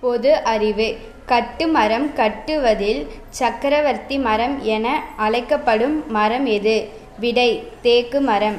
பொது அறிவு. கட்டுமரம் கட்டுவதில் சக்கரவர்த்தி மரம் என அழைக்கப்படும் மரம் எது? விடை தேக்கு மரம்.